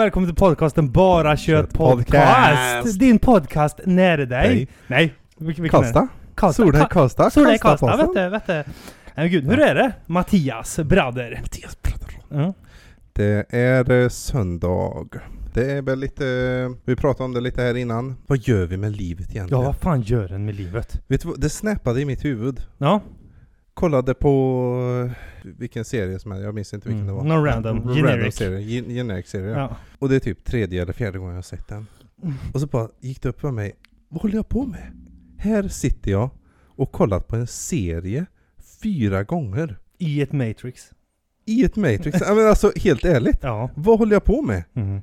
Välkommen till podcasten Bara Kött Podcast. Podcast! Din podcast nära dig. Nej. Nej. Det? Karlstad? Ka- Karlstad? Solheim Karlstad, vet du, vet du. Nej men gud, hur är det? Mattias Brader. Mattias Brader. Ja. Det är eh, söndag. Det är väl lite, vi pratade om det lite här innan. Vad gör vi med livet ja, egentligen? vad fan gör den med livet? Vet du vad, det snappade i mitt huvud. Ja, Kollade på eh, vilken serie som är, jag minns inte vilken Mm, det var. någon random, Random generic. serie, gen- generic serie. ja. Och det är typ tredje eller fjärde gången jag har sett den. Mm. Och så bara gick det upp för mig, vad håller jag på med? Här sitter jag och kollat på en serie fyra gånger. I ett Matrix. I ett Matrix. Ja, men alltså helt ärligt. Ja. Vad håller jag på med? Mm.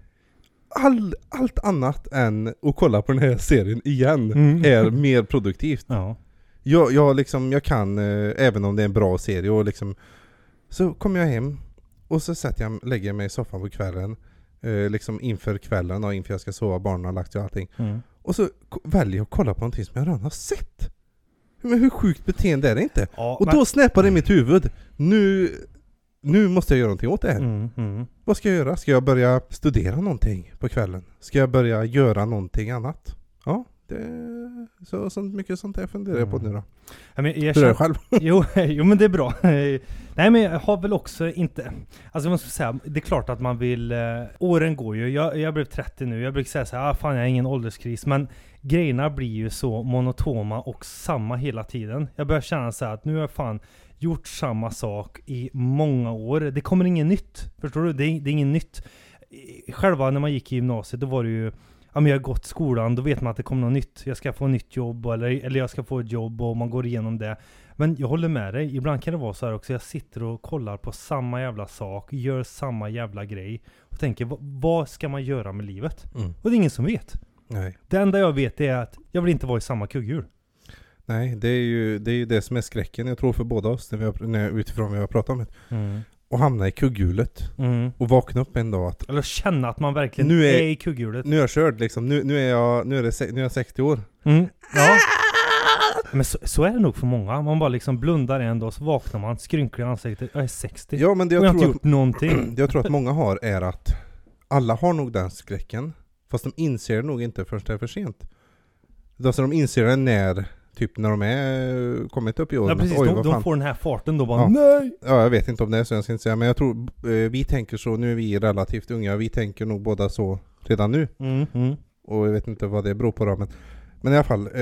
All, allt annat än att kolla på den här serien igen Mm. är mer produktivt. Ja. Jag, jag, liksom, jag kan, eh, även om det är en bra serie, och liksom, så kommer jag hem och så sätter jag, lägger jag mig i soffan på kvällen, eh, liksom inför kvällen och inför jag ska sova, barnen har lagt sig och allting. Mm. Och så väljer jag att kolla på någonting som jag redan har sett. Men hur sjukt beteende är det inte? Ja, Och men- då snappar det i mitt huvud. Nu, nu måste jag göra någonting åt det här. Mm, mm. Vad ska jag göra? Ska jag börja studera någonting på kvällen? Ska jag börja göra någonting annat? Ja, det så, så mycket sånt där funderar jag på Mm. nu då. Ja, men jag känner- själv? jo, jo men det är bra. Nej men jag har väl också inte, alltså jag måste säga, det är klart att man vill, eh, åren går ju, jag, jag blev 30 nu, jag brukar säga så här, ah, fan jag har ingen ålderskris, men grejerna blir ju så monotoma och samma hela tiden. Jag börjar känna så här att nu har jag fan gjort samma sak i många år, det kommer inget nytt. Förstår du? Det är, det är inget nytt. Själva när man gick i gymnasiet, då var det ju Ja men jag har gått skolan, då vet man att det kommer något nytt. Jag ska få nytt jobb eller, eller jag ska få ett jobb och man går igenom det. Men jag håller med dig, ibland kan det vara så här också, jag sitter och kollar på samma jävla sak, gör samma jävla grej och tänker "Va- vad ska man göra med livet? Mm. Och det är ingen som vet. Nej. Det enda jag vet är att jag vill inte vara i samma kugghjul. Nej, det är, ju, det är ju det som är skräcken jag tror för båda oss när vi har, när, utifrån vad vi har pratat om det. Mm. Och hamna i kugghjulet. Mm. Och vakna upp en dag att Eller känna att man verkligen Nu är- är, i kugghjulet. nu är jag körd liksom. Nu, nu, är, jag, nu, är, det, nu är jag 60 år. Mm. Ja. Men så, så är det nog för många. Man bara liksom blundar en dag, så vaknar man, skrynklig i ansiktet. Jag är 60. Ja men det och jag har jag, inte tror gjort någonting. att, jag tror att många har är att alla har nog den skräcken. Fast de inser det nog inte förrän det är för sent. Alltså de inser det när, typ när de är kommit upp i åren. Ja precis, Oj, de, de får den här farten då bara Ja. NEJ! Ja, jag vet inte om det är så, jag ska inte säga. Men jag tror, eh, vi tänker så, nu är vi relativt unga, vi tänker nog båda så redan nu. Mm, mm. Och jag vet inte vad det beror på då, men, men i alla fall, eh,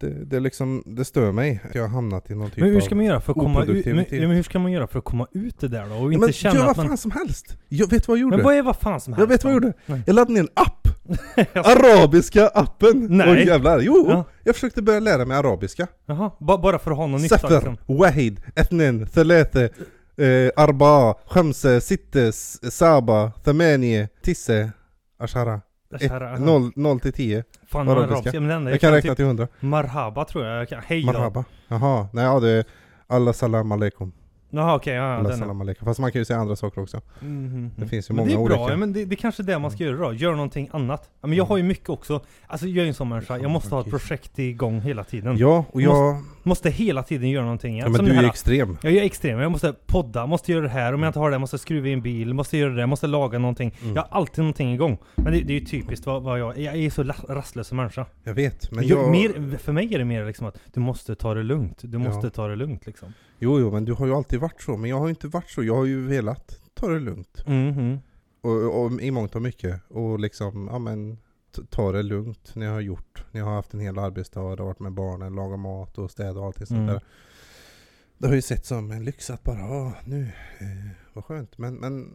det, det, liksom, det stör mig att jag har hamnat i någon typ Men hur ska man göra för att komma ut? Men, men hur ska man göra för att komma ut det där då? Och inte men känna gör vad man... fan som helst! Jag vet vad jag gjorde? Men vad är vad fan som helst? jag vet vad jag gjorde! Nej. Jag laddade ner en app! Jag- Arabiska appen! Nej. Oj jävlar, jo! Ja. Jag försökte börja lära mig arabiska. Jaha, ba- bara för att ha något nytt Safar, liksom. wahid, ethnin, thalatha, eh, arba, khamsa, sittes, saba, thamanie, tisse, ashara. Aha. 0, 0 till 10. Fan, arabiska. Men enda Jag kan räkna typ till 100. Marhaba tror jag. jag kan, hej. Marhaba. Jaha, nej ja det är Allah salam alaikum. Jaha okej, ja, ja, den är. alaikum. Fast man kan ju säga andra saker också. Mhm. Det finns ju men många det är bra, olika. ja, men det, det är kanske är det man ska göra då. Göra någonting annat. Ja, men jag Mm. har ju mycket också, alltså jag är ju en sån människa, jag måste ha ett projekt igång hela tiden. Ja, och jag... Måste hela tiden göra någonting. Ja, men Som du är extrem. Jag är extrem, jag måste podda, måste göra det här, om jag inte har det måste jag skruva i en bil, måste göra det, måste laga någonting. Mm. Jag har alltid någonting igång. Men det, det är ju typiskt vad, vad jag, jag är så rastlös som människa. Jag vet, men Jo, jag... mer, för mig är det mer liksom att du måste ta det lugnt, du måste Ja. ta det lugnt liksom. Jo, jo, men du har ju alltid varit så. Men jag har ju inte varit så. Jag har ju velat ta det lugnt. Mhm. Och, och i mångt och mycket. Och liksom, ja men ta det lugnt när jag har gjort. När jag har haft en hel arbetsdag, har varit med barnen, lagat mat och städat och allting sånt Mm. där. Det har ju sett som en lyx att bara, ja nu, eh, vad skönt. Men, men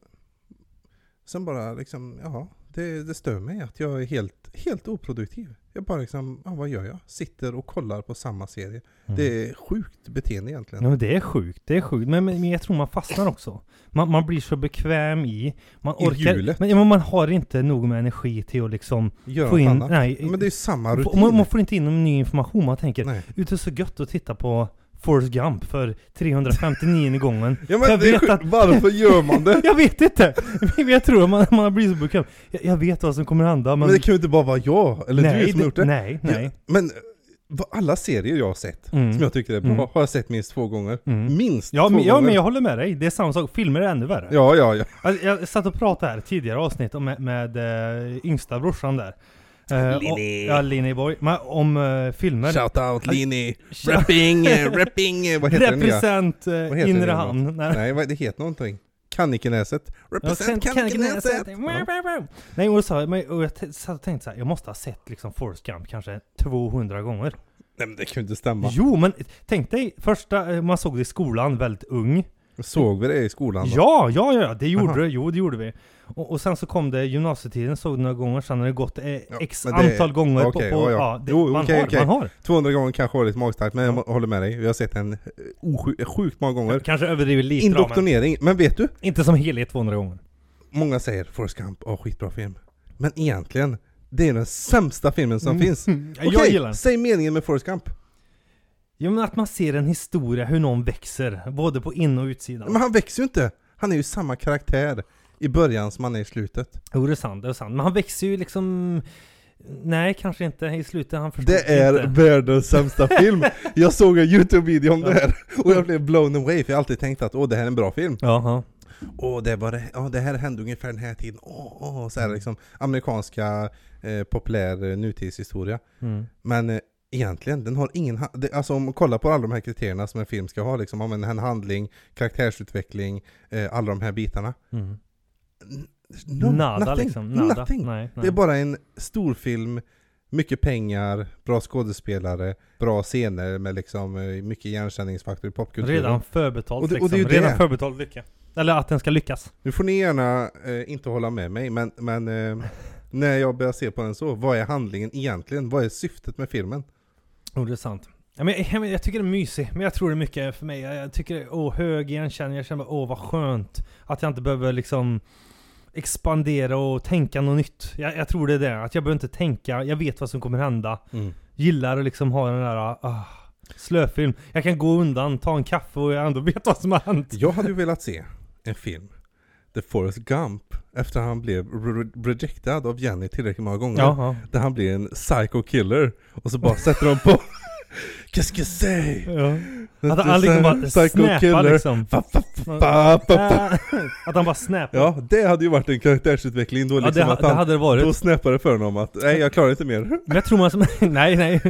sen bara liksom, ja, det, det stör mig att jag är helt, helt oproduktiv. Jag bara liksom, ja vad gör jag? Sitter och kollar på samma serie. Mm. Det är sjukt beteende egentligen. Ja men det är sjukt, det är sjukt. Men, men, jag tror man fastnar också. Man, man blir så bekväm i, man I orkar, hjulet. men, man har inte nog med energi till att liksom Gör få in, annat. nej, men det är samma rutin. man, man får inte in någon ny information, man tänker Nej. Ute så gött att titta på Forrest Gump för 359 gången. Ja jag men det är vet att- varför gör man det? Jag vet inte! Men jag tror att man, man blir så bekväm. Jag, jag vet vad som kommer hända men... Men det kan ju inte bara vara jag, eller nej, du som har gjort det. Nej, nej. Ja, men alla serier jag har sett, Mm. som jag tycker är bra, Mm. har jag sett minst två gånger. Mm. Minst Ja, två men, ja, gånger. men jag håller med dig. Det är samma sak. Filmer är ännu värre. Ja, ja, ja. Alltså, jag satt och pratade här tidigare avsnitt med, med äh, yngsta brorsan där. Och- Ja, Linny Boy. Men, om uh, filmer. Shout out Lini, Shout- rapping, eh, rapping, vad heter den nya? Represent uh, inre hamn. Nej. Vad, det heter någonting. Kannikenäset. Ja, Represent kan- Kannikenäset! kan- Ja. Nej, och, så, men, och jag satt och tänkte så här, jag måste ha sett liksom Forrest Gump kanske 200 gånger. Nej men det kan ju inte stämma. Jo, men tänk dig, första, man såg det i skolan väldigt ung. Såg vi det i skolan då? Ja, ja, ja, det gjorde Aha. det. Jo, det gjorde vi. Och, och sen så kom det gymnasietiden, såg det några gånger, sen har det gått eh, Ja, x det- antal gånger okej, på... på ja, ja. det, Jo, man, okej, har, okej. man har. 200 gånger kanske var lite magstarkt, men jag håller med dig. Vi har sett den eh, osju- sjukt många gånger. Kanske överdriver lite då, men Indoktrinering. Men vet du? inte som helhet 200 gånger. Många säger Forrest Gump, åh skitbra film. Men egentligen, det är den sämsta filmen som finns. Mm. Jag Okej, säg meningen med Forrest Gump. Jo men att man ser en historia hur någon växer, både på in och utsidan. Men han växer ju inte. Han är ju samma karaktär i början som han är i slutet. Jo det är sant, det är sant. Men han växer ju liksom... Nej, kanske inte i slutet. Han förstår Det är inte. världens sämsta film! Jag såg en YouTube-video om det här och jag blev blown away för jag har alltid tänkt att åh det här är en bra film. Jaha. Åh det, var det, åh, det här hände ungefär den här tiden. Åh, åh, så här liksom amerikanska eh, populär eh, nutidshistoria. Mm. Men eh, egentligen, den har ingen... Det, alltså om man kollar på alla de här kriterierna som en film ska ha, liksom om en, handling, karaktärsutveckling, eh, alla de här bitarna. Mm. No, Nada nothing, liksom. Nada. nothing. Nej, nej. Det är bara en storfilm, mycket pengar, bra skådespelare, bra scener med liksom eh, mycket igenkänningsfaktor i popkulturen. Redan förbetalt Och det- liksom. och det är ju Redan det. förbetalt lycka. Eller att den ska lyckas. Nu får ni gärna eh, inte hålla med mig, men, men eh, när jag börjar se på den så, vad är handlingen egentligen? Vad är syftet med filmen? Jo, det är sant. Ja, men, jag, men jag tycker det är mysig, men jag tror det är mycket för mig. Jag, jag tycker är åh, hög igenkänning. Jag känner bara, åh vad skönt. Att jag inte behöver liksom expandera och tänka något nytt. Jag, jag tror det är det. Att jag behöver inte tänka, jag vet vad som kommer hända. Gillar att liksom ha den där ah, slöfilm. Jag kan gå undan, ta en kaffe och jag ändå vet vad som har hänt. Jag hade ju velat se en film där Forrest Gump, efter han blev re- rejectad av Jenny tillräckligt många gånger, Jaha. där han blir en psycho killer och så bara sätter de på Qu'est-ce que c'est? Ja. Att han liksom bara snäpar liksom. Fa, fa, fa. Att han bara snäpar. Ja, det hade ju varit en karaktärsutveckling då Ja, liksom det, att det han, hade det varit. då snäppade det för honom att nej jag klarar inte mer. Men jag tror man som... nej, nej.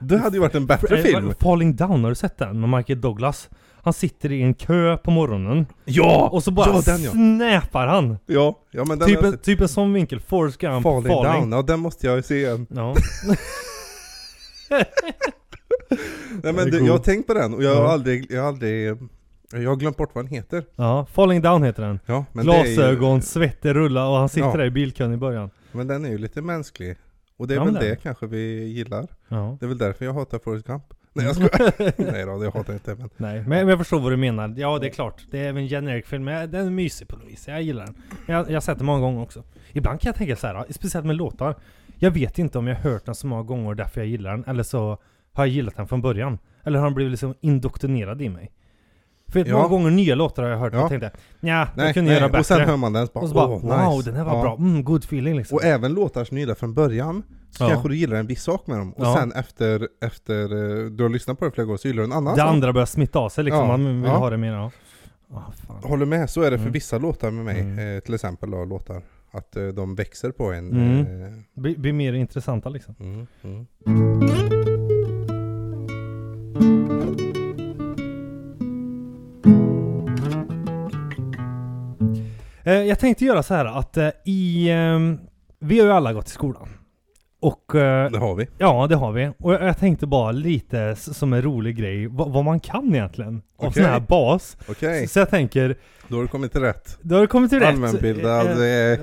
Det hade ju varit en bättre film. Falling Down, har du sett den? Med Michael Douglas. Han sitter i en kö på morgonen. Ja! Och så bara ja, den ja. snäpar han. Ja, ja men den Typ en, typ en sån vinkel. Forrest Gump, Falling, Falling. Down, ja den måste jag ju se igen. Ja. Nej men det, god. jag har tänkt på den och jag har aldrig, jag har aldrig, jag har glömt bort vad den heter. ja, Falling Down heter den. Ja, men är ju- Glasögon, svettig rulla och han sitter Ja. där i bilkön i början. Men den är ju lite mänsklig. Och det är Ja, väl det kanske vi gillar. Ja. Det är väl därför jag hatar Forrest Gump. Nej jag skojar. Nej då, jag hatar inte men. Nej, men jag förstår vad du menar. Ja, det är klart. Det är en generic film, men den är mysig på något vis. Jag gillar den. Jag, jag har sett den många gånger också. Ibland kan jag tänka så här, speciellt med låtar. Jag vet inte om jag har hört den så många gånger därför jag gillar den, eller så har jag gillat den från början. Eller har den blivit liksom indoktrinerad i mig. För Ja. många gånger nya låtar har jag hört och Ja. tänkte ja, jag kunde nej. göra bättre. och sen hör man den och så bara, bara åh, wow, nice. den här var Ja. bra. Mm, good feeling liksom. Och även låtar som du gillar från början, så Ja. kanske du gillar en viss sak med dem. Och sen efter, efter eh, du har lyssnat på det flera gånger så gillar du en annan det sak. andra börjar smitta av sig liksom. Man vill ha det mer. Ja. Fan. Håller med, så är det för Mm. vissa låtar med mig. Mm. Eh, till exempel då, låtar. Att eh, de växer på en. Mm. Eh, Blir, blir mer intressanta liksom. mm, jag tänkte göra så här att eh, i... ehm, vi har ju alla gått i skolan. Och... eh, Det har vi. ja, det har vi. Och jag, tänkte bara lite som en rolig grej, vad, vad man kan egentligen. Av Okej. sån här bas. Okej, Så, så jag tänker, då har du kommit till rätt. då har du kommit till rätt. Allmänbildad, Eh, eh,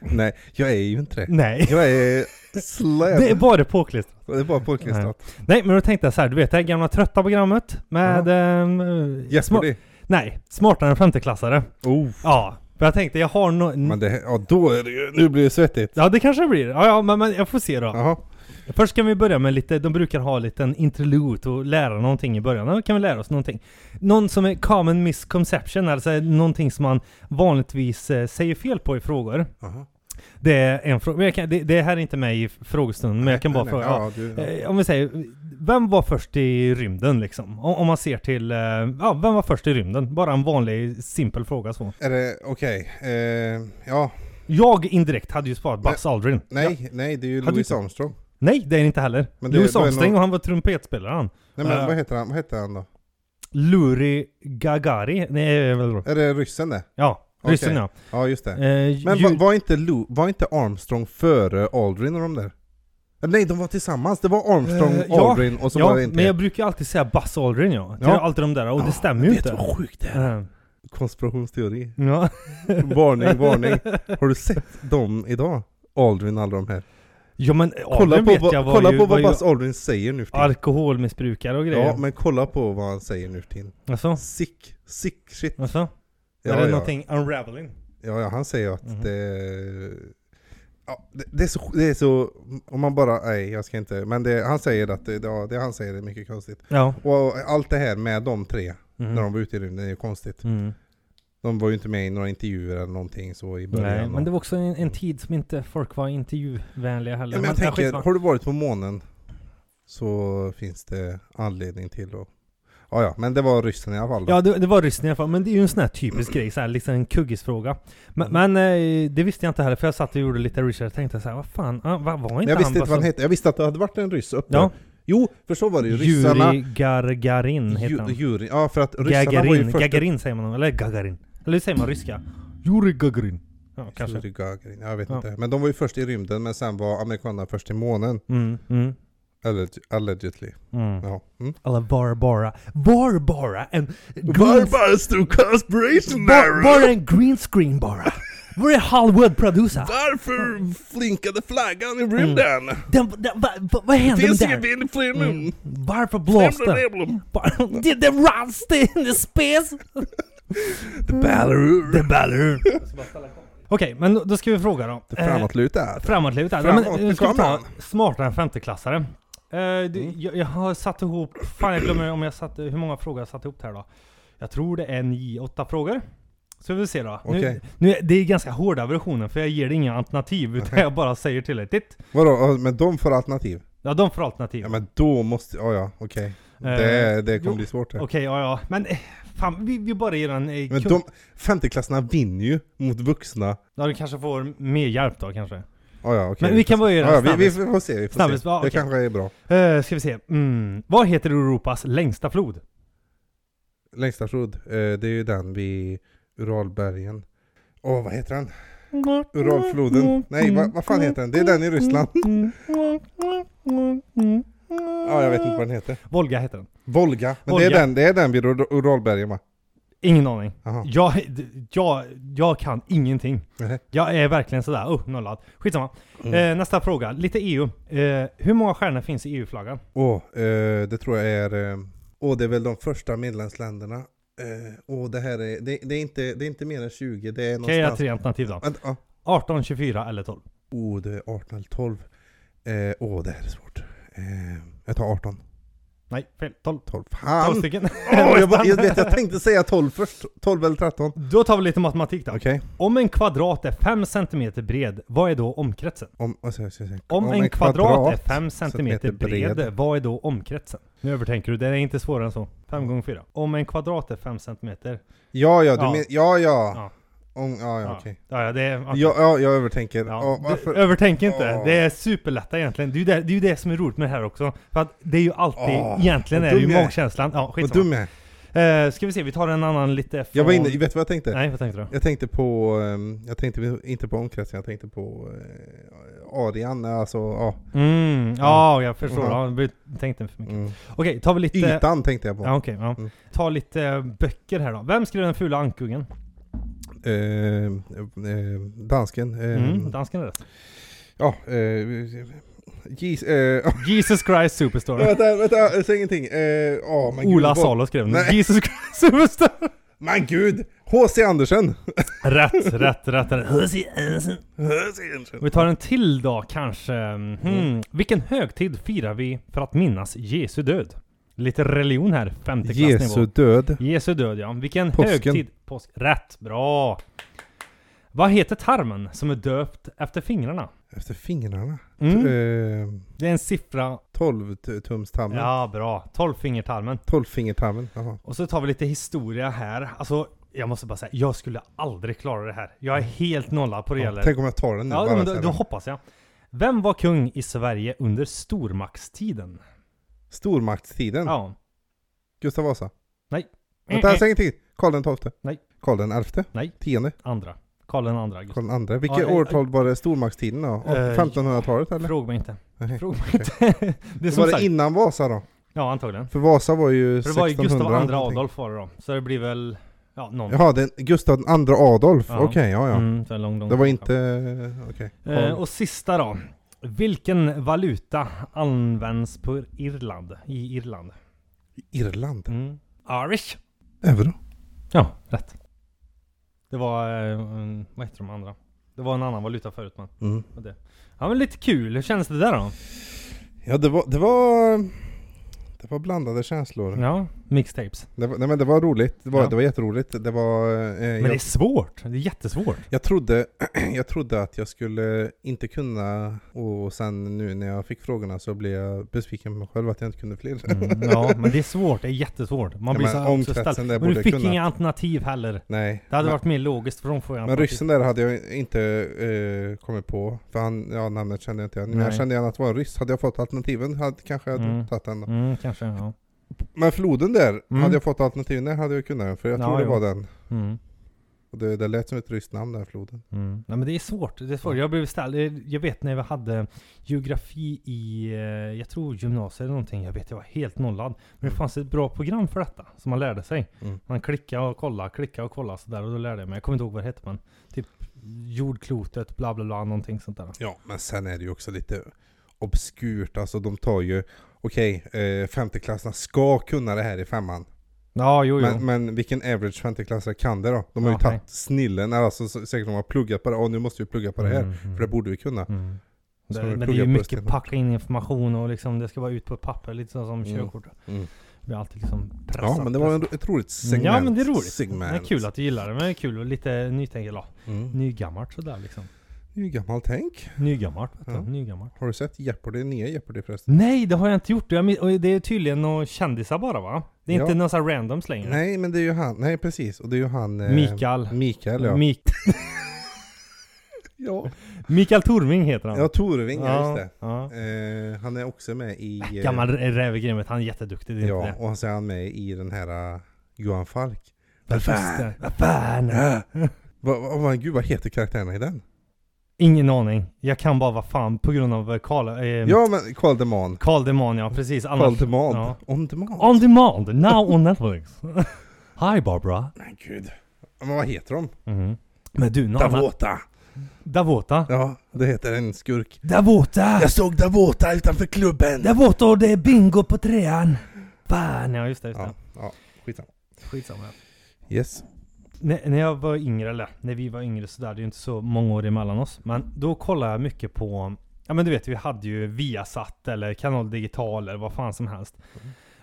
Nej, jag är ju inte det. Nej. Jag är släp. Det är bara påklistrat. Det är bara påklistrat. Nej, men då tänkte jag så här, du vet det här gamla trötta programmet med... ehm, eh, Jeopardy. nej, smartare än femteklassare. Oh. Ja, för jag tänkte jag har no... Men det, ja då är det ju, nu blir det svettigt. Ja det kanske det blir. Ja, ja men, men jag får se då. Jaha. Först kan vi börja med lite, de brukar ha en liten interlude och lära någonting i början. Då kan vi lära oss någonting. Någon som är common misconception, alltså någonting som man vanligtvis eh, säger fel på i frågor. Jaha. Det är en fråga, kan, det, det här är inte med i frågestunden, men jag kan bara fråga. Ja, du. Eh, Om vi säger, vem var först i rymden liksom? Om, om man ser till, eh, ja, vem var först i rymden? Bara en vanlig, simpel fråga så. Är det, okej, eh, ja, Jag indirekt hade ju svarat Buzz Aldrin. nej, Ja. nej det är ju Hade Louis Armstrong. Nej, det är det inte heller. Men det- Louis Armstrong nog- och han var trumpetspelare han. Nej men Eh. vad heter han, vad heter han då? Luri Gagari? Nej, Är det ryssen det? Ja, Ryssen ja. Ja just det. Eh, Men ju- var, var, inte Lou, var inte Armstrong före Aldrin och de där? Nej, de var tillsammans. Det var Armstrong, Eh, ja. Aldrin och så ja, var det inte... men jag brukar alltid säga Buzz Aldrin ja. Det Ja. alltid de där, och det Ja, stämmer ju vet inte. du vad sjukt det är? Eh, Konspirationsteori. Ja. varning, varning. Har du sett dem idag? Aldrin och alla de här. ja men Kolla Aldrin på, vet jag var kolla ju, på vad Buzz Aldrin säger nu för tiden. alkoholmissbrukare och grejer. Ja, men kolla på vad han säger nu för tiden. Alltså? Sick, sick shit. Alltså? Ja, är det ja. någonting unraveling? Ja, ja, han säger att Mhm. det... Ja, det, det, är så, det är så... Om man bara... Nej, jag ska inte... Men det, han säger att det, ja, det han säger är mycket konstigt. Ja. Och allt det här med de tre, Mhm. när de var ute i rymden, är ju konstigt. Mm. De var ju inte med i några intervjuer eller någonting så i början. Nej, men det var också en, en tid som inte folk var intervjuvänliga heller. ja, men jag ja, tänker, har du varit på månen så finns det anledning till att... Ja, ja, men det var ryssen i alla fall. då. Ja, det, det var ryssen i alla fall, men det är ju en sån här typisk grej, så här, liksom en kuggisfråga. Men, Mm. men eh, det visste jag inte heller, för jag satt och gjorde lite research och tänkte så här, vad fan, ah, vad var inte jag visste han inte vad han hette. Jag visste att det hade varit en ryss uppe. Ja, Jo, för så var det ju. Ryssarna... Juri Gargarin heter han. Juri, ja, för att ryssarna var ju Gagarin, först... Gagarin säger man, eller Gagarin. Eller hur säger man ryska? Juri Gagarin. Ja, kanske. Yuri Gagarin, jag vet Ja. inte. Men de var ju först i rymden, men sen var amerikanerna först till månen. Mm, mm, Alleg- allegedly. mm. Ja. Mm. Eller var bara, var bara en green, bara stor conspiration var, bara en green screen bara. Var är Hollywood producer? Varför flinkade flaggan i rymden? Den, den, va, va, vad hände med den? vind i fler Mm. Varför blåste den? Bara- Did the rust in the space? The Ballaroo. The balloon. Okej, men då- ska vi fråga då. Det framåtlutat. Eh, framåtlutat. Ja, Framåt men, nu ska vi ta smartare än femteklassare. Eh, det, Mm. jag, jag har satt ihop, fan jag glömmer om jag satte, hur många frågor jag satt ihop här då. Jag tror det är nio, åtta frågor. Så vi får se då. Nu, Okej. nu, är- det är ganska hårda versionen för jag ger dig inga alternativ utan jag bara säger till dig titt. Vadå, men de får alternativ? Ja, de får alternativ. Ja men då måste, ja ja, okej. Det, det kommer jo, bli svårt. Okej, ja ja. Men eh, fan, vi, vi bara ger en... Eh, Men de, femteklasserna vinner ju mot vuxna. Ja, du kanske får mer hjälp då kanske. Ja, ja, okej. Men vi kan bara göra en ja, vi, vi får se, vi får Snabbis, se. ja, Det okej. kanske är bra. Uh, ska vi se. Mm. Vad heter Europas längsta flod? Längsta flod, eh, det är ju den vid Uralbergen. Åh, vad heter den? Uralfloden? Nej, vad, vad fan heter den? Det är den i Ryssland. Ja, jag vet inte vad den heter. Volga heter den. Volga. Men Volga. Det, är den, det är den vid Ur- Uralbergen va? Ingen aning. Jag, jag, jag kan ingenting. Nej. Jag är verkligen sådär, oh, nollad. Skitsamma. Mm. Eh, nästa fråga. Lite EU. Eh, hur många stjärnor finns i EU-flaggan? Åh, eh, det tror jag är... Eh, åh, det är väl de första medlemsländerna. Eh, åh, det här är... Det, det, är inte, det är inte mer än 20. Det är Okej, jag har någonstans... tre alternativ då. Vänta, ja. 18, 24 eller 12. Åh, det är 18 eller 12. Eh, åh, det här är svårt. Jag tar 18. Nej, fel. 12. 12. 12 Fan! stycken. Åh, jag, bara- jag, vet, jag tänkte säga 12 först. 12 eller 13. Då tar vi lite matematik då. Okej. Om en kvadrat är 5 cm bred, vad är då omkretsen? Om, vad ska jag säga? Om, en, kvadrat, är 5 cm centimeter bred, bred. vad är då omkretsen? Nu övertänker du, det är inte svårare än så. 5 gånger 4. Om en kvadrat är 5 cm. Ja, ja, du Ja. Men, ja, ja. Ja. Om, ja, ja, okej. Ja, ja, det är... okej. Ja, ja, jag övertänker. Ja, Ja, du-? Övertänk inte, Åh. det är superlätta egentligen. Det är, ju det, det är ju det som är roligt med det här också. För att det är ju alltid, Åh, egentligen vad är det ju magkänslan. Ja, Vad skitsamma. dum jag är. Eh, ska vi se, vi tar en annan lite från... Jag var inne, vet du vad jag tänkte? Nej, vad tänkte du? Jag tänkte på, ehm, jag tänkte inte på omkretsen, jag tänkte på eh, Arian, alltså ja. Mm, ja, jag förstår. Ja. Ja, jag tänkte för mycket. Mm. Okej, tar vi lite... Ytan tänkte jag på. Ja, okej. ja. Mm. Ta lite böcker här då. Vem skrev Den fula ankungen? Eh, eh, dansken. Eh, Mm, dansken är rätt. Ja, Gis, eh, Jesus Christ Superstar. vänta, vänta, säg ingenting. Eh, åh, men Ola Salo skrev den. Jesus Christ Superstar. Men gud! H.C. Andersen! rätt, rätt, rätt. H.C. Andersen. Vi tar en till då kanske. Hmm. Vilken högtid firar vi för att minnas Jesu död? Lite religion här, femte. Jesu död. Jesu död ja. Vilken Påsken. högtid? Påsk. Rätt, bra! Vad heter tarmen som är döpt efter fingrarna? Efter fingrarna. Mm. Eh, Det är en siffra. 12 tumstarmen. Ja, bra. Tolvfingertarmen. 12-fingertarmen. Jaha. Och så tar vi lite historia här. Alltså, jag måste bara säga, jag skulle aldrig klara det här. Jag är helt nollad på det Ja, gäller. tänk om jag tar den nu. Ja, men då, då hoppas jag. Vem var kung i Sverige under stormaktstiden? Stormaktstiden. Ja. Gustav Vasa. Nej. Vänta, säg ingenting. Karl den tolfte. Nej. Karl den elfte. Nej. Tionde. Andra. Karl den andra. Gustav. Karl den andre. Vilket Ja, eh, årtal var det stormaktstiden då? Eh, 1500-talet eller? Fråga mig inte. Nej. Fråga mig inte. det är som Var det sagt. innan Vasa då? Ja, antagligen. För Vasa var ju För det var ju 1600 Gustav II någonting. Adolf var det då. Så det blir väl, ja, någon. Jaha, den, Gustav II Adolf. Ja. Okej, ja ja. Mm, så en lång, lång Det var inte... Okej. Eh, och sista då. Vilken valuta används på Irland? I Irland? Irland. Mm. Irish? Euro. Ja, rätt. Det var, eh, vad heter de andra? Det var en annan valuta förut men. Mm. Ja men lite kul, hur kändes det där då? Ja, det var... Det var... Det var blandade känslor. Ja, mixtapes. Det var, nej men det var roligt. Det var, Ja. det var jätteroligt. Det var... Eh, Men jag, det är svårt, det är jättesvårt. jag, trodde, jag trodde att jag skulle inte kunna och sen nu när jag fick frågorna så blev jag besviken på mig själv att jag inte kunde fler. Mm, ja, men det är svårt, det är jättesvårt. Man Ja, blir men så omkretsen ställd. Men du fick inga alternativ heller. Nej. Det hade men, varit mer logiskt för de får men ryssen där hade jag inte eh, kommit på. För han, ja namnet kände jag inte igen. Men jag kände igen att det var en ryss. Hade jag fått alternativen hade kanske jag Mm. tagit den då. Mm, kanske, ja. Men floden där, Mm. hade jag fått alternativen där hade jag kunnat den. För jag Ja, tror det jo. var den. Mm. Och det, det lät som ett ryskt namn där, floden. Mm. Nej men det är svårt, det är svårt. Jag blev ställd, jag vet när vi hade geografi i, eh, jag tror gymnasiet eller någonting, jag vet jag var helt nollad. Men det Mm. fanns ett bra program för detta, som man lärde sig. Mm. Man klickade och kollade, klickade och kollade sådär och då lärde jag mig. Jag kommer inte ihåg vad det hette men, typ jordklotet, bla bla bla, någonting sånt där. Ja, men sen är det ju också lite obskurt. Alltså de tar ju, okej, eh, femteklasserna ska kunna det här i femman. Ja, jo jo. Men, men vilken average femteklassare kan det då? De har ju Ja, tagit snillen, alltså så- säkert de har pluggat på det. Åh, nu måste vi plugga på det här. Mm, mm. För det borde vi kunna. Mm. Det, de men det är ju mycket packa in information och liksom det ska vara ut på papper, lite så som Mm. körkort. Mm. Blir alltid liksom pressat. Ja, men det var en, ett roligt segment. Ja men det är roligt. Segment. Det är kul att du gillar det, men det är kul och lite nytänk, eller Mm. nygammalt sådär liksom. Det är ju gammalt tänk. Nygammalt. Ja. Nygammalt. Har du sett Jeopardy? Nya Jeopardy förresten? Nej, det har jag inte gjort. Jag, min- och det är tydligen några kändisar bara va? Det är Ja. inte några randoms längre. Nej, men det är ju han. Nej, precis. Och det är ju han... eh, Mikael. Mikael, ja. Mik ja. Mikael Torming heter han. Ja, Torving, ja, just det. Ja. Eh, han är också med i... eh, Gammal rävgremet, han är jätteduktig. Det är Ja, och så är han med i den här uh, Johan Falk. Vad fan? Vad, vad, vad, gud, vad heter karaktärerna i den? Ingen aning. Jag kan bara vad fan på grund av Karl... Eh, Ja, men Karl Deman. Karl Deman ja, precis. Karl Annars- Demand. Ja. On demand. On demand, now on Netflix. Hi Barbara. Men gud. Men vad heter de? Mhm. Men du? Davota. Davota. Ja, det heter en skurk. Davota! Jag såg Davota utanför klubben. Davota och det är bingo på trean. Fan, ja just det. Just det. Ja, ja, skitsamma. Skitsamma. Yes. När, när jag var yngre, eller när vi var yngre sådär, det är ju inte så många år emellan oss. Men då kollade jag mycket på, ja men du vet vi hade ju Viasat eller Kanal Digital eller vad fan som helst.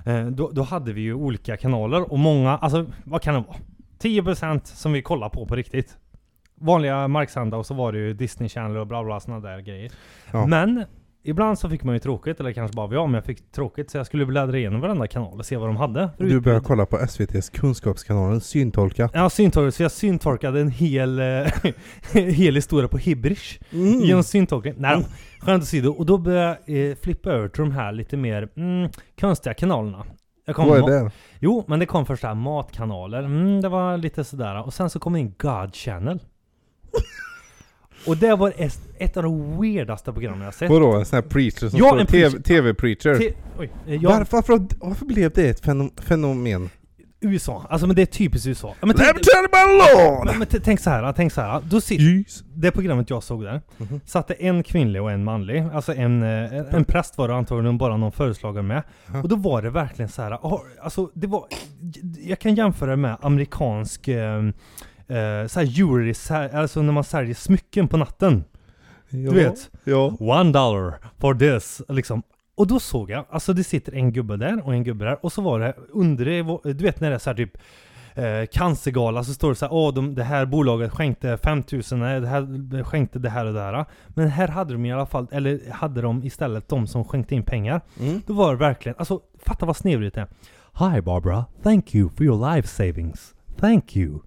Eh, då, då hade vi ju olika kanaler och många, alltså vad kan det vara? 10% som vi kollar på på riktigt. Vanliga marksända och så var det ju Disney Channel och bla bla sådana där grejer. Ja. Men Ibland så fick man ju tråkigt, eller kanske bara jag, men jag fick tråkigt så jag skulle bläddra igenom varenda kanal och se vad de hade. Du utbud. kolla på SVT's Kunskapskanalen Syntolkat. Ja, syntolkat. Så jag syntolkade en hel, eh, hel historia på Hibrish. Mm. Genom syntolkning. Nej då, skämt åsido. Och då började jag eh, flippa över till de här lite mer mm, konstiga kanalerna. Jag kom Vad är det? Jo, men det kom först här matkanaler. Mm, det var lite sådär. Och sen så kom det in God Channel. Och det var ett, ett av de weirdaste programmen jag sett. Vadå? En sån här preacher som Ja, står en TV, preacher. TV-preacher? Te- oj, eh, ja, varför, varför, varför blev det ett fenom- fenomen? USA. Alltså men det är typiskt USA. Ja, men, tänk, Let me tell you lord! men, men t- tänk så här, tänk så här. Då sitter, Jeez. det programmet jag såg där, Mhm. satte en kvinnlig och en manlig. Alltså en, eh, en, en präst var det antagligen bara någon föreslagen med. Och då var det verkligen så här. ah, alltså det var, jag kan jämföra med amerikansk eh, eh, så här jewelry, alltså när man säljer smycken på natten. Ja. Du vet, Ja. one dollar for this, liksom. Och då såg jag, alltså det sitter en gubbe där och en gubbe där. Och så var det under det, du vet när det är så här typ eh, cancergala så står det så här, åh de, det här bolaget skänkte 5000, nej, det här skänkte det här och det här. Men här hade de i alla fall, eller hade de istället de som skänkte in pengar. Mm. Då var det verkligen, alltså fatta vad snedvridet det är. Hi Barbara, thank you for your life savings. Thank you.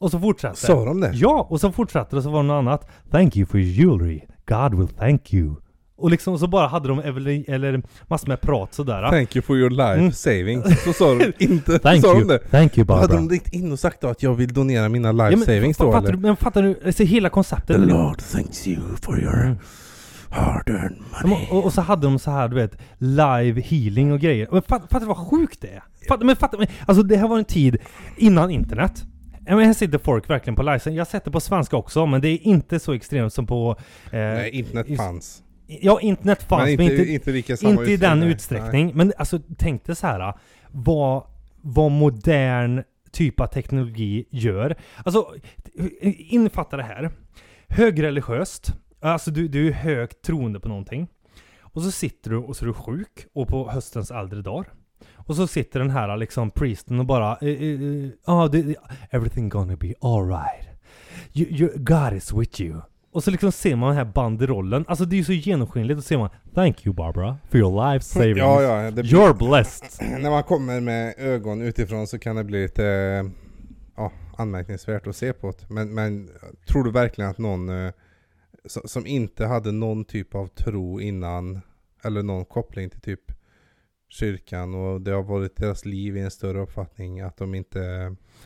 Och så fortsätter Sa de det? Ja, och så fortsatte det och så var det något annat. Thank you for your jewelry. God will thank you. Och liksom så bara hade de eller, eller massor med prat sådär. Thank you for your life Mm. savings. Så sa de inte. Thank sa you. de det? Thank you Då hade Barbara. de ringt in och sagt då att jag vill donera mina life Ja, men, savings då fattar eller? du, men fattar du, alltså, hela konceptet? The Lord thanks you for your Mm. hard earned money. Och, och så hade de så här du vet, live healing och grejer. Men fatt- fattar du vad sjukt det är? Fatt, men fattar, men, alltså det här var en tid innan internet. Ja, men här sitter folk verkligen på live. Jag har sett det på svenska också, men det är inte så extremt som på... Eh, Nej, internet fanns. Ja, internet fanns, men men inte, inte, inte lika samma inte i den nej. utsträckning. Men alltså tänk dig så här vad, vad modern typ av teknologi gör. Alltså, innefatta det här. Högreligiöst. Alltså du, du är högt troende på någonting. Och så sitter du och så är du sjuk och på höstens äldre dagar. Och så sitter den här liksom priesten och bara eh, eh, eh, ah, det- Everything gonna be alright. You, you, God is with you. Och så liksom ser man den här banderollen. Alltså det är ju så genomskinligt. Och ser man Thank you Barbara for your life savings. Ja, ja. Det blir, You're blessed. när man kommer med ögon utifrån så kan det bli lite ja, anmärkningsvärt att se på det. Men, men tror du verkligen att någon som inte hade någon typ av tro innan, eller någon koppling till typ kyrkan och det har varit deras liv i en större uppfattning att de inte...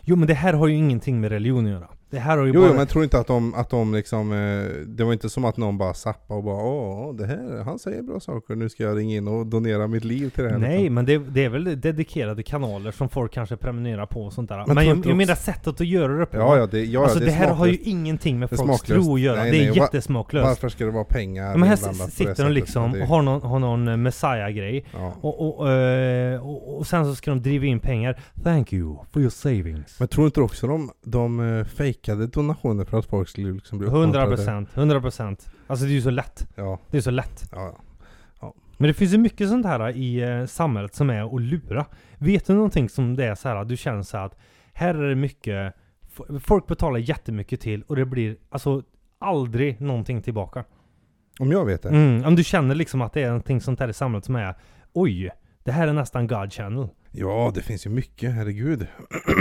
Jo men det här har ju ingenting med religion att göra. Det här har ju Jo, bara... jo men tror inte att de, att de liksom, eh, det var inte som att någon bara zappade och bara åh, det här, han säger bra saker, nu ska jag ringa in och donera mitt liv till det här. Nej, liksom. men det, det är väl dedikerade kanaler som folk kanske prenumererar på och sånt där. Men, Men jag, jag menar sättet att göra det på. Ja, ja, det, ja, alltså det, är här har ju ingenting med Det folks tro att göra. Nej, det är nej, jättesmaklöst. Varför ska det vara pengar men här det sitter de liksom Det- och har någon, har någon eh, Messiah-grej. ja. Och, och, eh, och, och sen så ska de driva in pengar. Thank you for your savings. Men tror inte också de, de uh, fejkade donationer för att folk skulle liksom bli 100 uppmuntrade? procent, 100 procent. Alltså det är ju så lätt. Ja, Det är så lätt. ja, ja. Men det finns ju mycket sånt här i eh, samhället som är att lura. Vet du någonting som det är så här, du känner så här att här är det mycket, folk betalar jättemycket till och det blir alltså aldrig någonting tillbaka. Om jag vet det? Mm, om du känner liksom att det är någonting sånt här i samhället som är oj, det här är nästan God channel. Ja, det finns ju mycket, herregud.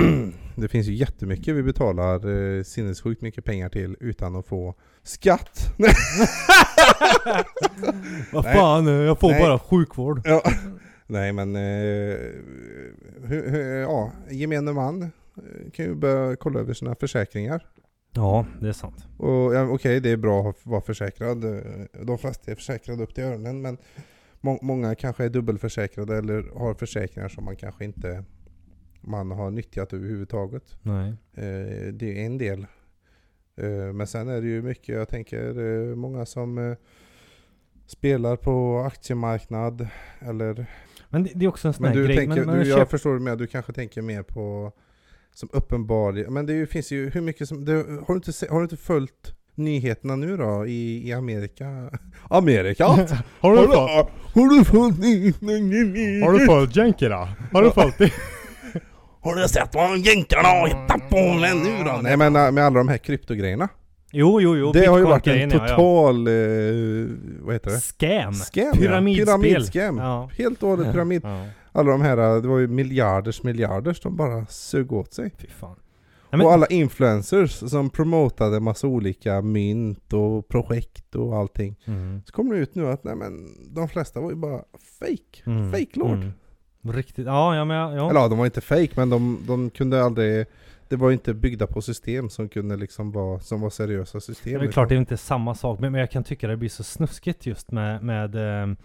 det finns ju jättemycket vi betalar eh, sinnessjukt mycket pengar till utan att få skatt. Vad fan, eh, jag får Nej. bara sjukvård. ja. Nej men, eh, hur, hur, ja, gemene man eh, kan ju börja kolla över sina försäkringar. Ja, det är sant. Och ja, okej, det är bra att vara försäkrad. De flesta är försäkrade upp till öronen, men må många kanske är dubbelförsäkrade eller har försäkringar som man kanske inte man har nyttjat överhuvudtaget. Nej. Eh, det är en del. Eh, men sen är det ju mycket, jag tänker eh, många som eh, spelar på aktiemarknad eller... Men det, det är också en sån Men här du grej. tänker, men, men du, jag köp- förstår med, du kanske tänker mer på som uppenbarligen, men det ju- finns ju hur mycket som, det, har, du inte, har du inte följt nyheterna nu då i, i Amerika? Amerika? har har, du, har du följt? Har du följt jänkarna? Har du följt det? Har du sett vad jänkarna har hittat på med nu då? Nej men äh, med alla de här kryptogrejerna. Jo, jo, jo. det har ju varit en Bitcoin-grejen, ja, ja. total, eh, vad heter det? Scam. Scam Pyramidspel. ja. Pyramidscam. Ja. Helt och hållet pyramid. Alla de här, det var ju miljarders miljarders de bara sög åt sig. Fy fan. Men, Och alla influencers som promotade massa olika mynt och projekt och allting. Mm. Så kommer det ut nu att nej men de flesta var ju bara fake. Mm. Fake lord. Mm. Riktigt. Ja, ja men ja. Eller ja, de var inte fake men de, de kunde aldrig det var inte byggda på system som kunde liksom vara, som var seriösa system. Det är klart det är inte samma sak, men men jag kan tycka det blir så snuskigt just med, med eh,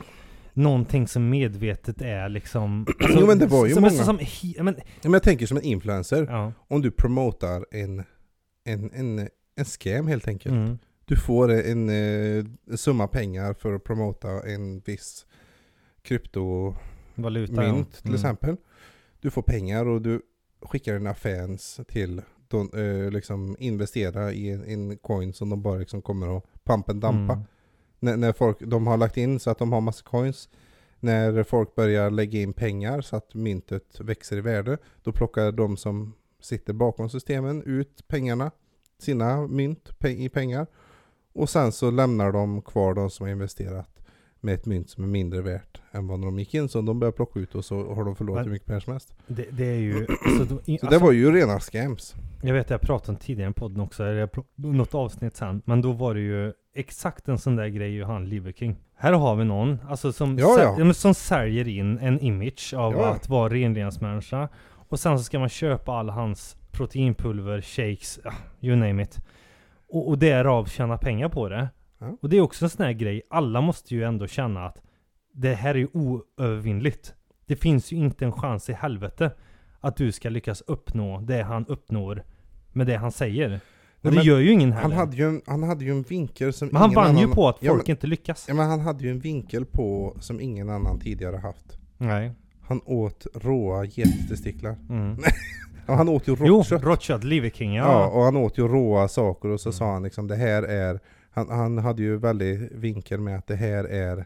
någonting som medvetet är liksom... Jo, men det var ju som många. Som, men, Men jag tänker som en influencer, ja. om du promotar en, en, en, en scam helt enkelt. Mm. Du får en, eh, summa pengar för att promota en viss kryptomynt ja. till Mm. exempel. Du får pengar och du skickar dina fans till de, eh, liksom investera i en, en coin som de bara liksom kommer att pumpa and dampa. Mm. När, när folk, de har lagt in så att de har massa coins. När folk börjar lägga in pengar så att myntet växer i värde, då plockar de som sitter bakom systemen ut pengarna, sina mynt i pengar. Och sen så lämnar de kvar de som har investerat med ett mynt som är mindre värt än vad de gick in. Så de börjar plocka ut och så har de förlorat hur mycket pengar som helst. Det, det är ju... Så, i, Så alltså, det var ju rena scams. Jag vet jag pratade om tidigare i podden också, eller något avsnitt sen. Men då var det ju exakt en sån där grej ju han Liver King. Här har vi någon, alltså som, Ja, säl- ja. som säljer in en image av Ja. att vara renlevnadsmänniska. Och sen så ska man köpa all hans proteinpulver, shakes, you name it. Och, och därav tjäna pengar på det. Ja. Och det är också en sån här grej, alla måste ju ändå känna att det här är ju oövervinnligt. Det finns ju inte en chans i helvete att du ska lyckas uppnå det han uppnår med det han säger. Och Nej, det gör ju ingen heller. Han hade ju en, han hade ju en vinkel som men han ingen vann annan... ju på att Ja, folk men, inte lyckas. ja, men han hade ju en vinkel på som ingen annan tidigare haft. Nej. Han åt råa gettestiklar. Mm. Ja, han åt ju Jo, rått kött. rått kött, Liver King, ja. Ja, och han åt ju råa saker och så Mm. sa han liksom det här är han, han hade ju väldigt vinkel med att det här är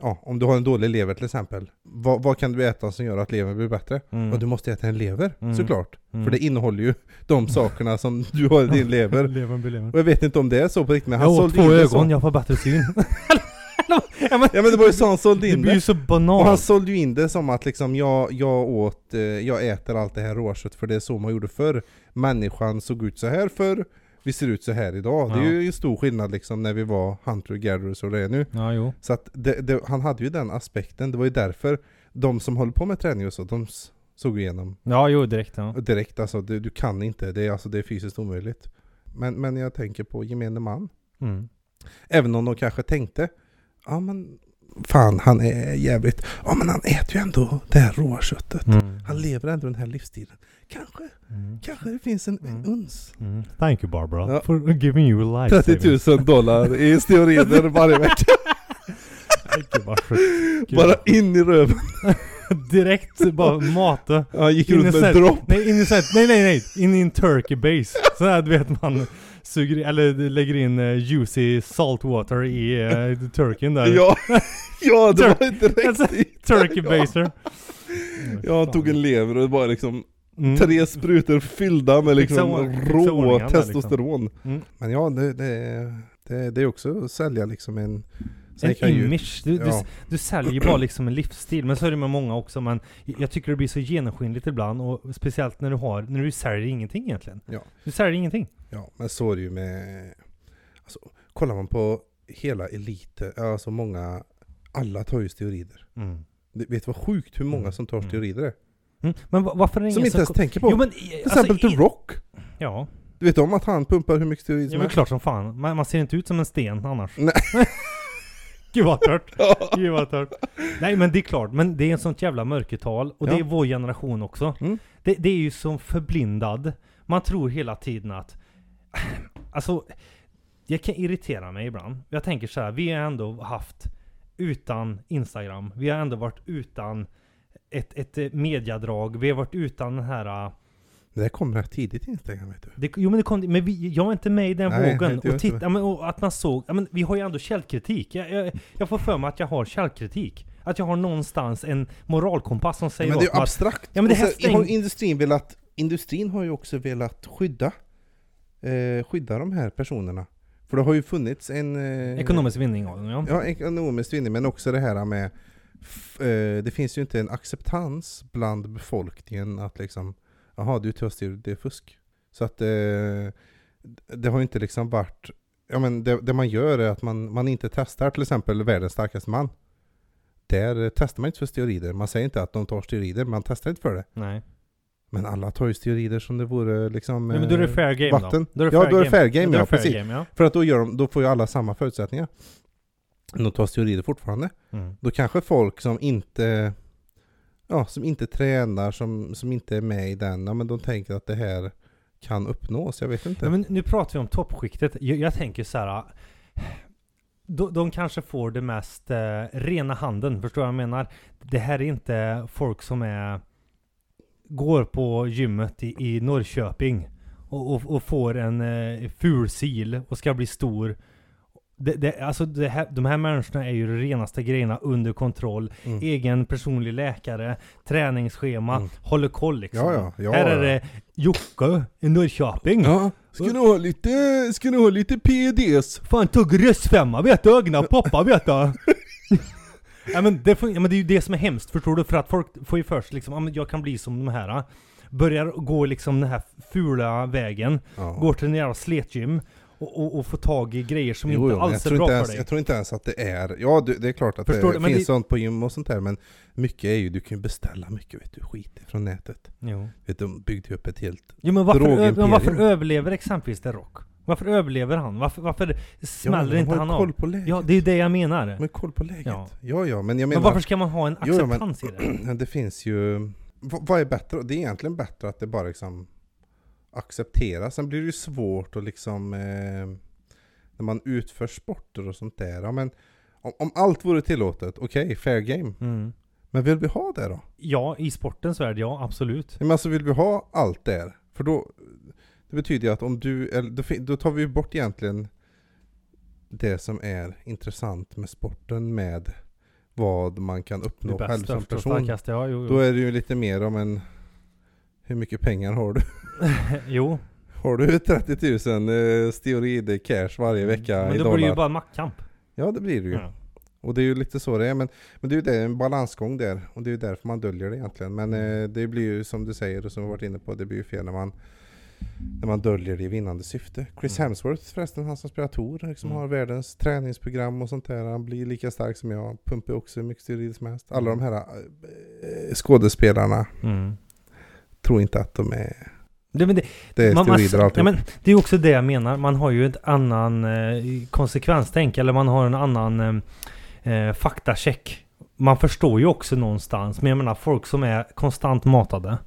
Ja, om du har en dålig lever till exempel Vad, vad kan du äta som gör att levern blir bättre? Mm. Och du måste äta en lever, Mm. såklart Mm. För det innehåller ju de sakerna som du har i din lever Levern blir levern. Och jag vet inte om det är så på riktigt men han Jag sålde två det ögon, så. jag får bättre syn. ja, men, Ja men det var ju så han sålde det in blir ju det så Och han banalt. sålde ju in det som att liksom jag, jag åt, eh, jag äter allt det här råkött för det är så man gjorde förr Människan såg ut så här förr Vi ser ut så här idag. Det är Ja. ju en stor skillnad liksom när vi var hunter gatherers och det är nu Ja. Så att det, det, han hade ju den aspekten, det var ju därför de som håller på med träning och så, de såg igenom Ja, jo, direkt ja. direkt alltså, du, du kan inte, det är, alltså, det är fysiskt omöjligt men, men jag tänker på gemene man Mm. Även om de kanske tänkte Ja men Fan han är jävligt Ja men han äter ju ändå det här råa köttet Mm. Han lever ändå den här livsstilen Kanske, Mm. kanske det finns en, Mm. uns Mm. Thank you Barbara Ja. for giving you life 30 000 dollar i steroider varje vecka. Bara in i röven Direkt bara mata. Han gick runt med dropp Nej, in i nej, nej, nej. In i en turkey base. Så här, du vet man suger eller lägger in uh, juicy salt water i uh, turkeyn där. Ja, ja det Tur- var inte Alltså, direkt Turkey baser. Ja, han tog en lever och bara liksom Mm. tre sprutor fyllda med liksom rå liksom. testosteron Mm. Men ja, det, det, det, det är också att sälja liksom en sen En kan ju- image. Du, du, Ja. du säljer ju bara liksom en livsstil. Men så är det med många också. Men jag tycker det blir så genomskinligt ibland. Och speciellt när du har, när du säljer ingenting egentligen. Ja. Du säljer ingenting. Ja, men så är det ju med alltså, Kollar man på hela eliten, alltså många Alla tar ju steroider Mm. Du vet vad sjukt hur många Mm. som tar Mm. steroider är? Mm. Men va- varför är det Som ingen inte ens som... tänker på Jo men... Till exempel The Rock Ja. Du vet om att han pumpar hur mycket steroider Ja som men helst? klart som fan. Man, man ser inte ut som en sten annars. Nej. Gud vad tört. Gud vad tört. Nej men det är klart, men det är en sånt jävla mörkertal. Och det Ja. är vår generation också. Mm. Det, det är ju som förblindad. Man tror hela tiden att... Alltså, det kan irritera mig ibland. Jag tänker så här, vi har ändå haft utan Instagram. Vi har ändå varit utan ett, ett eh, mediadrag. Vi har varit utan den här... Det där kom rätt tidigt Instagram vet du Det, jo men det kom, men vi, jag är inte med i den Nej, vågen. inte Och, titta, ja, men, och att man såg, ja, men vi har ju ändå källkritik. Jag, jag, jag får för mig att jag har källkritik. Att jag har någonstans en moralkompass som säger Men det är ju att, abstrakt Ja, men det här har stäng- industrin velat Industrin har ju också velat skydda eh, Skydda de här personerna För det har ju funnits en eh, ekonomisk vinning av den ja. Ja, ekonomisk vinning, men också det här med eh, Det finns ju inte en acceptans bland befolkningen att liksom Jaha, du tar steroider, det är fusk. Så att eh, det har ju inte liksom varit Ja men det, det man gör är att man, man inte testar till exempel världens starkaste man. Där testar man inte för steroider. Man säger inte att de tar steroider, man testar inte för det. Nej. Men alla tar ju steroider som det vore liksom Nej, men då är det eh, fair game vatten. då. Ja, då är det fair game, då är det ja, precis. Game, ja. För att då, gör de, då får ju alla samma förutsättningar. De tar steroider fortfarande. Mm. Då kanske folk som inte Ja, som inte tränar, som, som inte är med i den, ja men de tänker att det här kan uppnås, jag vet inte. Ja, men nu pratar vi om toppskiktet. Jag, jag tänker så här. De, de kanske får det mest eh, rena handen, förstår du vad jag menar? Det här är inte folk som är går på gymmet i, i Norrköping och, och, och får en eh, ful sil och ska bli stor. Det, det, alltså det här, de här människorna är ju de renaste grejerna under kontroll. Mm. Egen personlig läkare, träningsschema, Mm. håller koll liksom. Ja, ja, ja, här är det Jocke i Norrköping. Ja, ska ni ha lite, ska ni ha lite PEDs? Fan tog röstfemma vet du, ögonen pappa vet du. ja, men det, ja, men det är ju det som är hemskt förstår du, för att folk får ju först liksom, ja, men jag kan bli som de här. Börjar gå liksom den här fula vägen, går till en jävla sletgym och, och, och får tag i grejer som Jo, inte jo, men alls är bra inte för ens, dig. jag tror inte ens att det är... Ja, du, det är klart att Förstår det du, men finns det- sånt på gym och sånt där, men mycket är ju, du kan ju beställa mycket vet du, skit från nätet. Jo. Vet du, de byggde ju upp ett helt... Jo men varför, men varför överlever exempelvis The Rock? Varför överlever han? Varför, varför smäller men de inte han av? på läget. Ja, det är det jag menar. Men koll på läget. Ja. Ja, ja, men jag men menar... varför ska man ha en Jo, ja, men- acceptans i det? det finns ju... Vad, vad är bättre? Det är egentligen bättre att det bara liksom accepteras. Sen blir det ju svårt att liksom... Eh, när man utför sporter och sånt där. Ja, men om, om allt vore tillåtet, okej, fair game. Mm. Men vill vi ha det då? Ja, i sportens värld, ja absolut. Men alltså vill vi ha allt där? För då... Det betyder ju att om du... Eller, då, fin- då tar vi ju bort egentligen det som är intressant med sporten med vad man kan uppnå själv som person. ja jo. Då Jo. är det ju lite mer om en... Hur mycket pengar har du? jo. Har du 30 000 eh, steroider cash varje vecka Mm. Men i då dollar? blir det ju bara maktkamp. Ja det blir det ju. Ja. Och det är ju lite så det är. Men, men det är ju det, en balansgång där. Och det är ju därför man döljer det egentligen. Men eh, det blir ju som du säger och som vi varit inne på, det blir ju fel när man när man döljer det i vinnande syfte. Chris Mm. Hemsworth förresten, han som spelar Tor, liksom Mm. har världens träningsprogram och sånt där. Han blir lika stark som jag, pumpar också hur mycket steroider som helst. Alla de här eh, skådespelarna Mm. Tror inte att de är... Det, men det, Det är man, man, steroider ja, alltihop. men det är också det jag menar. Man har ju ett annan eh, konsekvenstänk, eller man har en annan eh, eh, faktacheck. Man förstår ju också någonstans, men jag menar folk som är konstant matade.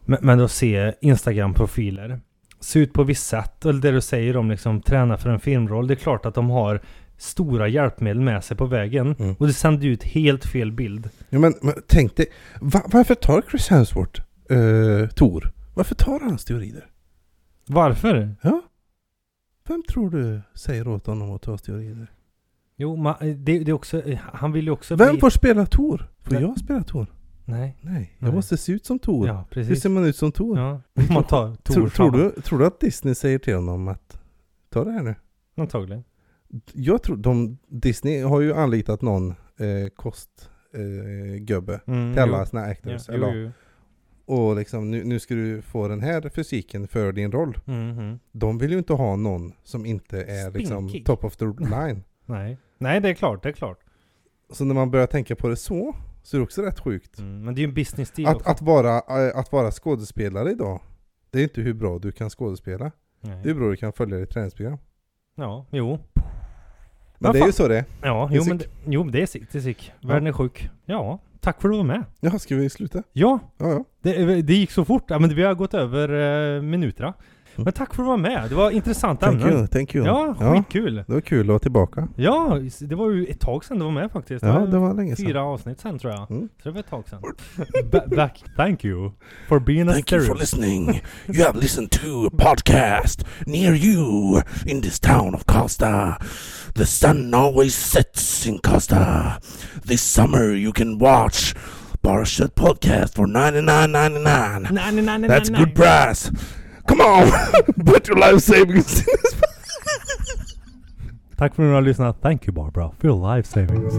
Men, men då ser Instagram-profiler. Se ut på visst sätt, eller det du säger om liksom träna för en filmroll. Det är klart att de har stora hjälpmedel med sig på vägen. Mm. Och det sänder ut helt fel bild. Ja, men, men tänk dig, va, varför tar Chris Hemsworth uh, Tor? Varför tar han steroider? Varför? Ja? Vem tror du säger åt honom att ta steroider? Jo, ma, det, det är också... Han vill ju också Vem bli... får spela Tor? Får Nej. jag spela Tor? Nej. Nej, jag Nej. måste se ut som Tor. Ja, Hur precis. ser man ut som Tor? Ja, man tar Tor tror, tror, du, tror du att Disney säger till honom att ta det här nu? Antagligen. Jag tror de, Disney har ju anlitat någon eh, kostgubbe eh, Mm, till alla jo. sina Ja, actors. jo, eller, jo. Och liksom nu, nu ska du få den här fysiken för din roll. Mm, mm. De vill ju inte ha någon som inte är liksom top of the line. Nej. Nej, det är klart, det är klart. Så när man börjar tänka på det så, så är det också rätt sjukt. Mm, men det är ju en business deal Att, också. att, vara, eh, att vara skådespelare idag, det är inte hur bra du kan skådespela. Nej. Det är hur bra du kan följa ditt träningsprogram. Ja, jo. Men Ja, det är fan. ju så det är. Ja, Det är jo men, jo det är sick, det är sick. Världen är sjuk. Ja, tack för att du var med. Jaha, ska vi sluta? Ja, Ja, ja. det, det gick så fort. Ja, men vi har gått över eh, minuterna. Mm. Men tack för att du var med. Det var intressanta Thank ämnen. you, thank you. Ja, ja, skitkul. det var kul att vara tillbaka. Ja, det var ju ett tag sedan du var med faktiskt. Ja, det var länge sedan. Fyra avsnitt sen tror jag. Mm. Så det var ett tag sedan. Ba- back, thank you for being a Thank you for listening. You have listened to a podcast near you in this town of Costa. The sun always sets in Costa. This summer you can watch Barshut podcast for 99.99. Nej, nej, nej, nej, That's nej. good price. Come on, put your life savings in this. Tack för att ni har lyssnat. Thank you Barbara for your life savings.